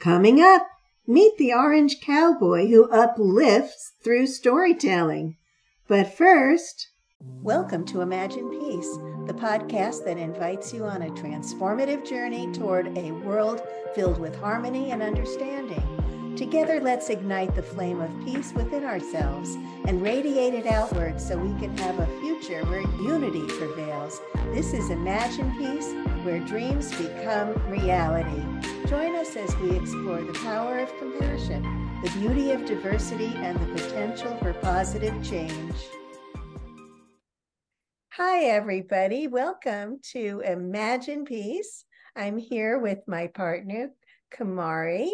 Coming up, meet the orange cowboy who uplifts through storytelling. But first, welcome to Imagine Peace, the podcast that invites you on a transformative journey toward a world filled with harmony and understanding. Together, let's ignite the flame of peace within ourselves and radiate it outward so we can have a future where unity prevails. This is Imagine Peace, where dreams become reality. Join us as we explore the power of compassion, the beauty of diversity, and the potential for positive change. Hi, everybody. Welcome to Imagine Peace. I'm here with my partner, Kamari,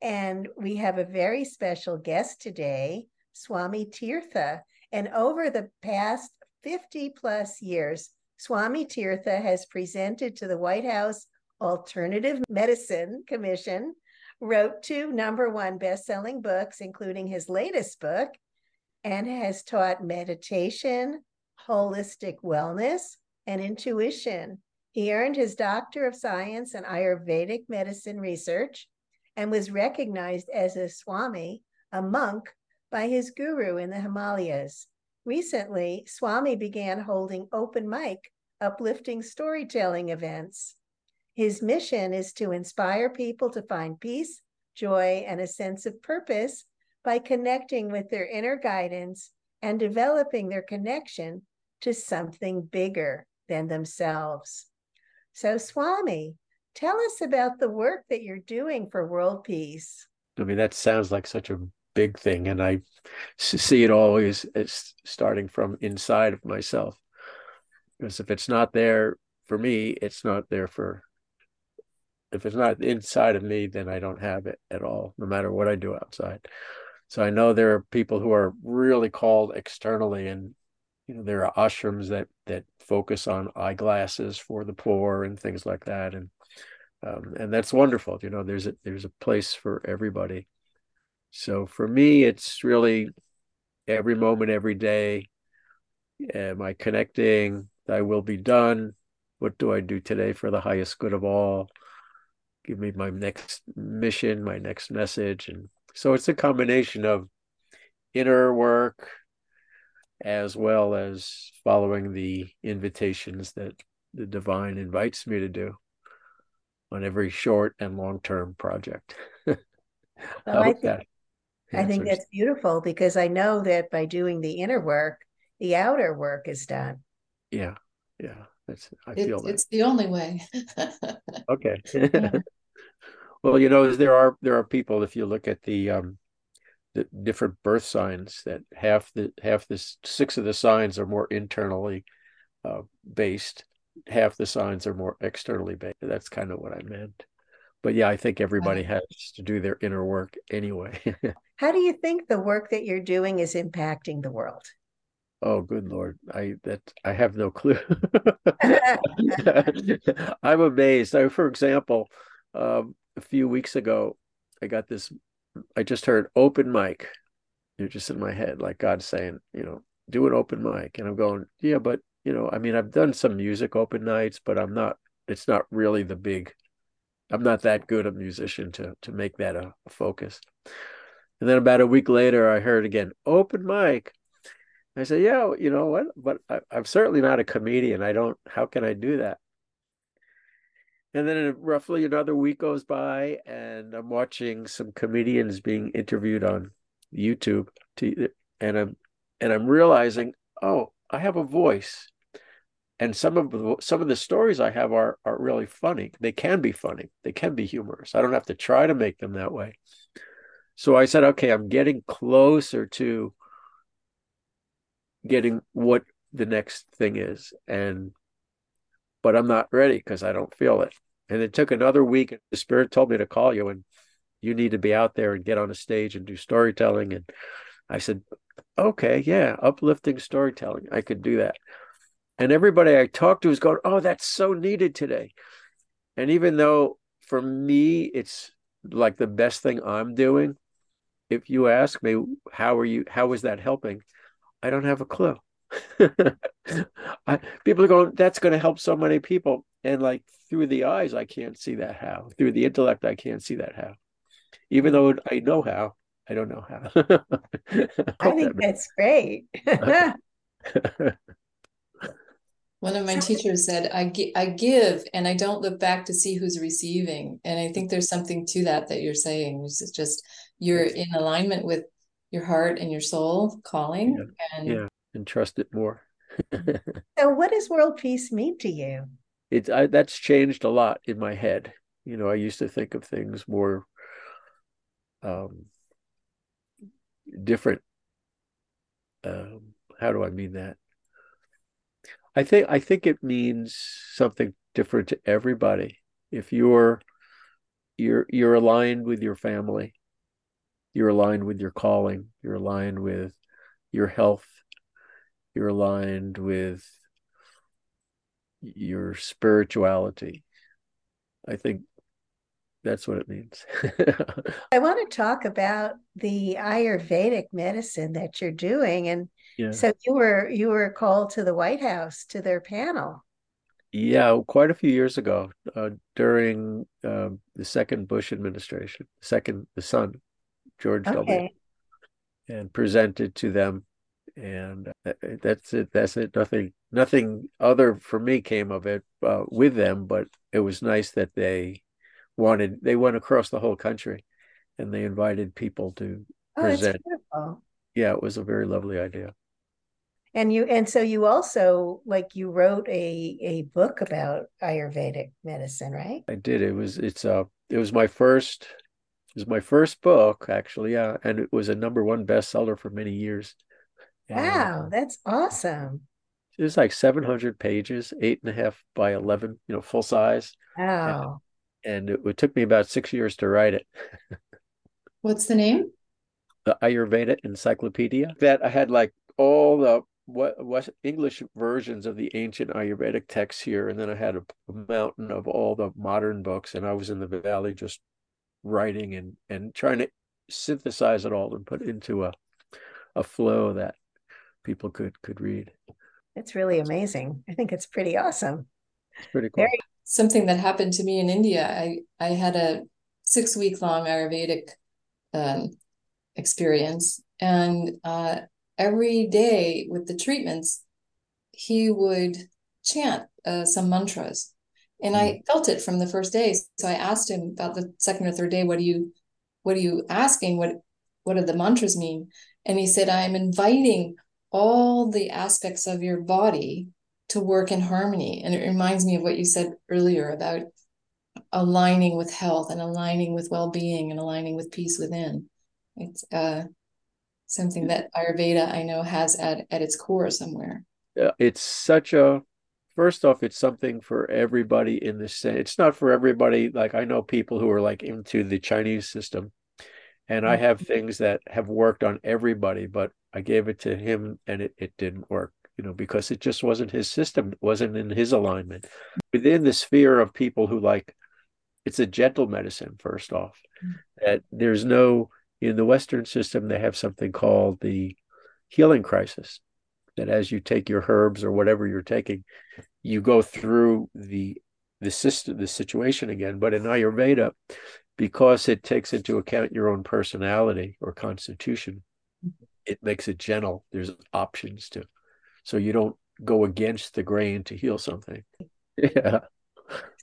And we have a very special guest today, Swami Tirtha. And over the past 50 plus years, Swami Tirtha has presented to the White House Alternative Medicine Commission, wrote two number one best selling books, including his latest book, and has taught meditation, holistic wellness, and intuition. He earned his Doctor of Science in Ayurvedic Medicine Research and was recognized as a Swami, a monk, by his guru in the Himalayas. Recently, Swami began holding open mic, uplifting storytelling events. His mission is to inspire people to find peace, joy, and a sense of purpose by connecting with their inner guidance and developing their connection to something bigger than themselves. So, Swami, Tell us about the work that you're doing for world peace. I mean, that sounds like such a big thing, and I see it always as starting from inside of myself. Because if it's not there for me, it's not there for. If it's not inside of me, then I don't have it at all, no matter what I do outside. So I know there are people who are really called externally, and you know there are ashrams that that focus on eyeglasses for the poor and things like that, and um, and that's wonderful. You know, there's a there's a place for everybody. So for me, it's really every moment, every day. Am I connecting? I will be done. What do I do today for the highest good of all? Give me my next mission, my next message, and so it's a combination of inner work as well as following the invitations that the divine invites me to do on every short and long term project. well, I, think, I think that's beautiful because I know that by doing the inner work, the outer work is done. Yeah, yeah, that's I it, feel that. it's the only way. okay. well, you know, there are there are people if you look at the um the different birth signs that half the half the six of the signs are more internally uh, based half the signs are more externally based. That's kind of what I meant. But yeah, I think everybody has to do their inner work anyway. How do you think the work that you're doing is impacting the world? Oh, good lord! I that I have no clue. I'm amazed. I, for example, um, a few weeks ago, I got this. I just heard open mic. You're just in my head, like God saying, you know, do an open mic, and I'm going, yeah, but you know, I mean, I've done some music open nights, but I'm not. It's not really the big. I'm not that good a musician to to make that a, a focus. And then about a week later, I heard again open mic. I said, "Yeah, you know what? But I, I'm certainly not a comedian. I don't. How can I do that?" And then roughly another week goes by, and I'm watching some comedians being interviewed on YouTube, to, and I'm and I'm realizing, oh, I have a voice and some of the, some of the stories I have are are really funny. They can be funny. They can be humorous. I don't have to try to make them that way. So I said, okay, I'm getting closer to getting what the next thing is, and but I'm not ready because I don't feel it. And it took another week. The spirit told me to call you, and you need to be out there and get on a stage and do storytelling. And I said, okay, yeah, uplifting storytelling. I could do that. And everybody I talked to was going, Oh, that's so needed today. And even though for me, it's like the best thing I'm doing, if you ask me, how are you, how is that helping? I don't have a clue. I, people are going, that's going to help so many people. And like through the eyes, I can't see that how. Through the intellect, I can't see that how. even though I know how. I don't know how. I, I think that that's great. One of my teachers said, I, gi- I give and I don't look back to see who's receiving. And I think there's something to that that you're saying. It's just you're in alignment with your heart and your soul calling. Yeah. And, yeah. And trust it more. so, what does world peace mean to you? It I, that's changed a lot in my head. You know, I used to think of things more um, different. Um, how do I mean that? I think I think it means something different to everybody. If you're you're you're aligned with your family, you're aligned with your calling, you're aligned with your health, you're aligned with your spirituality. I think that's what it means. I want to talk about the Ayurvedic medicine that you're doing and yeah. So you were you were called to the White House to their panel. Yeah, quite a few years ago, uh, during uh, the second Bush administration, second the son, George okay. W, and presented to them, and uh, that's it. That's it. Nothing, nothing other for me came of it uh, with them, but it was nice that they wanted. They went across the whole country, and they invited people to oh, present. Yeah, it was a very lovely idea and you and so you also like you wrote a a book about ayurvedic medicine right i did it was it's uh it was my first it was my first book actually yeah and it was a number one bestseller for many years wow that's awesome. It was like 700 pages eight and a half by 11 you know full size. Wow. and, and it, it took me about six years to write it. What's the name? The ayurveda encyclopedia. That i had like all the what what English versions of the ancient Ayurvedic texts here, and then I had a, a, mountain of all the modern books, and I was in the valley just writing and and trying to synthesize it all and put into a a flow that people could could read. It's really amazing. I think it's pretty awesome. It's pretty cool. Very- Something that happened to me in India. I I had a six week long Ayurvedic um, experience, and uh, every day with the treatments, he would chant uh, some mantras. And mm. I hmm. felt it from the first day. So I asked him about the second or third day, what are you what are you asking? What what do the mantras mean? And he said, I'm inviting all the aspects of your body to work in harmony. And it reminds me of what you said earlier about aligning with health and aligning with well-being and aligning with peace within. It's uh something that Ayurveda I know has at, at its core somewhere. Yeah, it's such a first off, it's something for everybody in the sense. It's not for everybody. Like I know people who are like into the Chinese system, and I have mm-hmm. things that have worked on everybody, but I gave it to him and it, it didn't work, you know, because it just wasn't his system, it wasn't in his alignment. Within the sphere of people who like it's a gentle medicine, first off, mm-hmm. that there's no in the Western system, they have something called the healing crisis. That as you take your herbs or whatever you're taking, you go through the the system, the situation again. But in Ayurveda, because it takes into account your own personality or constitution, it makes it gentle. There's options to, so you don't go against the grain to heal something. Yeah.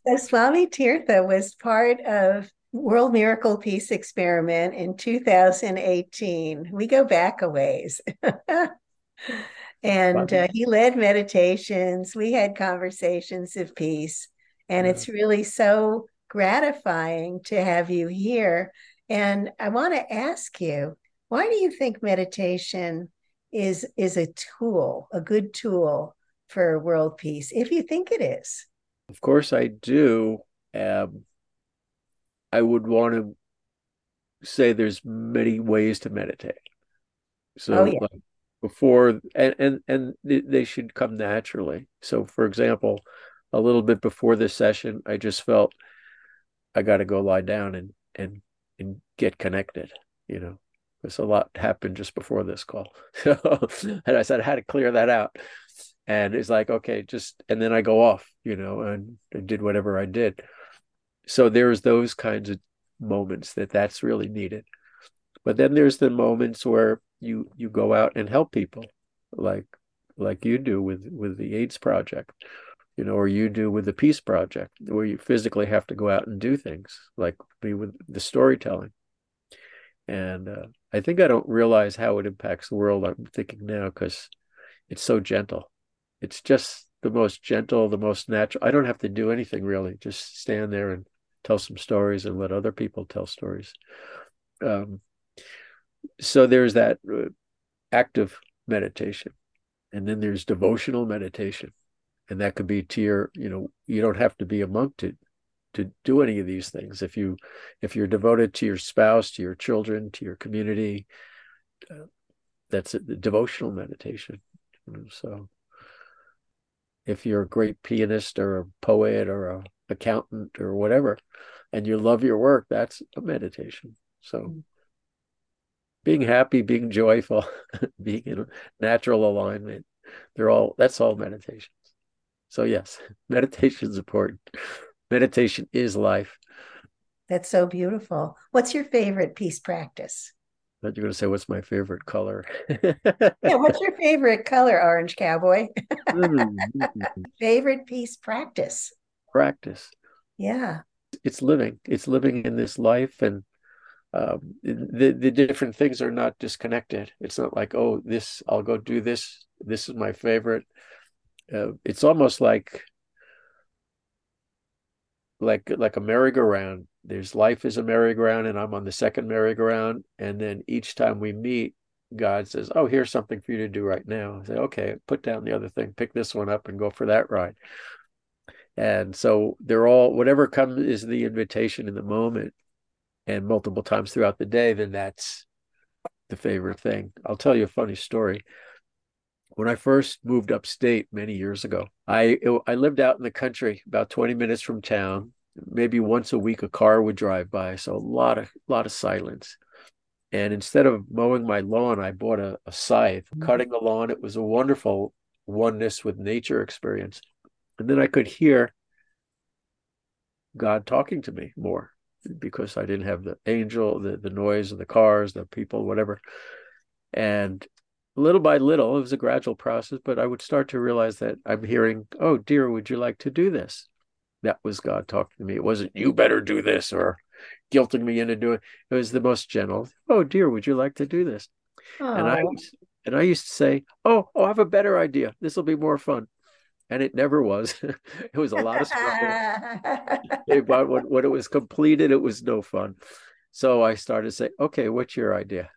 So Swami Tirtha was part of World Miracle Peace Experiment in 2018. We go back a ways. and uh, he led meditations. We had conversations of peace. And yeah. it's really so gratifying to have you here. And I want to ask you, why do you think meditation is is a tool, a good tool for world peace, if you think it is? Of course I do. Um, I would want to say there's many ways to meditate. So oh, yeah. like before and, and and they should come naturally. So for example, a little bit before this session, I just felt I got to go lie down and and and get connected, you know. Because a lot happened just before this call. and I said I had to clear that out. And it's like, okay, just and then I go off, you know, and, and did whatever I did so there's those kinds of moments that that's really needed. But then there's the moments where you you go out and help people, like like you do with with the AIDS project, you know, or you do with the Peace Project, where you physically have to go out and do things, like me with the storytelling. And uh, I think I don't realize how it impacts the world. I'm thinking now because it's so gentle. It's just the most gentle, the most natural. I don't have to do anything really. Just stand there and tell some stories and let other people tell stories. Um, so there's that uh, active meditation, and then there's devotional meditation, and that could be to your, you know, you don't have to be a monk to to do any of these things. If you if you're devoted to your spouse, to your children, to your community, uh, that's a, devotional meditation. So if you're a great pianist or a poet or a accountant or whatever, and you love your work, that's a meditation. So mm-hmm. being happy, being joyful, being in natural alignment, they're all that's all meditations. So yes, meditation is important. Meditation is life. That's so beautiful. What's your favorite peace practice? But you're going to say, "What's my favorite color?" yeah, what's your favorite color, Orange Cowboy? Mm-hmm. favorite peace practice. Practice. Yeah. It's living. It's living in this life, and um, the the different things are not disconnected. It's not like, oh, this I'll go do this. This is my favorite. Uh, it's almost like like like a merry-go-round. There's life is a merry-go-round and i'm on the second merry-go-round. And then each time we meet god says oh here's something for you to do right now. I say okay put down the other thing. Pick this one up and go for that ride. And so they're all whatever comes is the invitation in the moment and multiple times throughout the day then that's the favorite thing. I'll tell you a funny story when I first moved upstate many years ago, I I lived out in the country, about 20 minutes from town. Maybe once a week, a car would drive by, so a lot of lot of silence. And instead of mowing my lawn, I bought a, a scythe, mm-hmm. cutting the lawn. It was a wonderful oneness with nature experience. And then I could hear God talking to me more because I didn't have the angel, the, the noise of the cars, the people, whatever. And little by little, it was a gradual process, but I would start to realize that I'm hearing, Oh, dear, would you like to do this? That was God talking to me. It wasn't, You better do this or guilting me into doing it. It was the most gentle, Oh, dear, would you like to do this? Aww. And I and I used to say, Oh, oh, I have a better idea. This will be more fun. And it never was. it was a lot of struggle. but when, when it was completed, it was no fun. So I started to say, okay, what's your idea?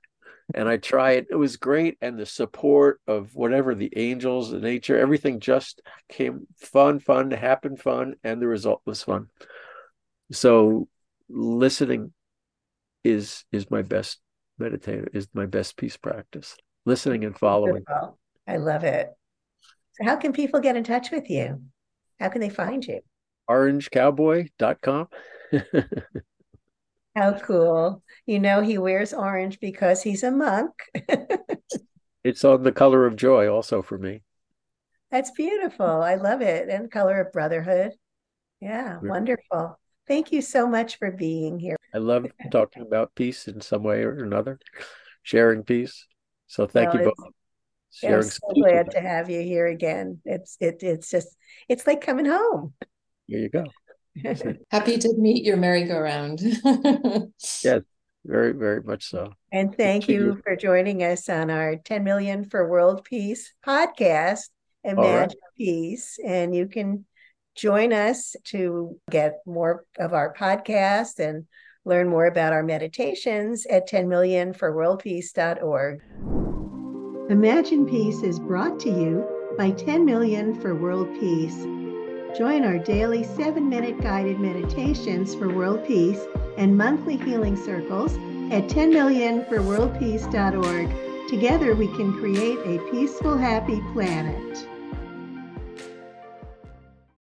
And I tried. It It was great, and the support of whatever the angels, the nature, everything just came fun, fun, happened fun, and the result was fun. So listening is is my best meditator is my best peace practice. Listening and following. I love it. So how can people get in touch with you? How can they find you? orangecowboy.com. How cool. You know, he wears orange because he's a monk. it's on the color of joy, also for me. That's beautiful. I love it. And color of brotherhood. Yeah, wonderful. Thank you so much for being here. I love talking about peace in some way or another, sharing peace. So thank well, you both. I'm so glad to have you here again. It's it it's just it's like coming home. Here you go. Happy to meet your merry-go-round. yes, very, very much so. And thank you for joining us on our 10 Million for World Peace podcast, Imagine right. Peace. And you can join us to get more of our podcast and learn more about our meditations at 10millionforworldpeace.org. Imagine Peace is brought to you by 10 Million for World Peace Join our daily seven minute guided meditations for world peace and monthly healing circles at 10millionforworldpeace.org. Together we can create a peaceful, happy planet.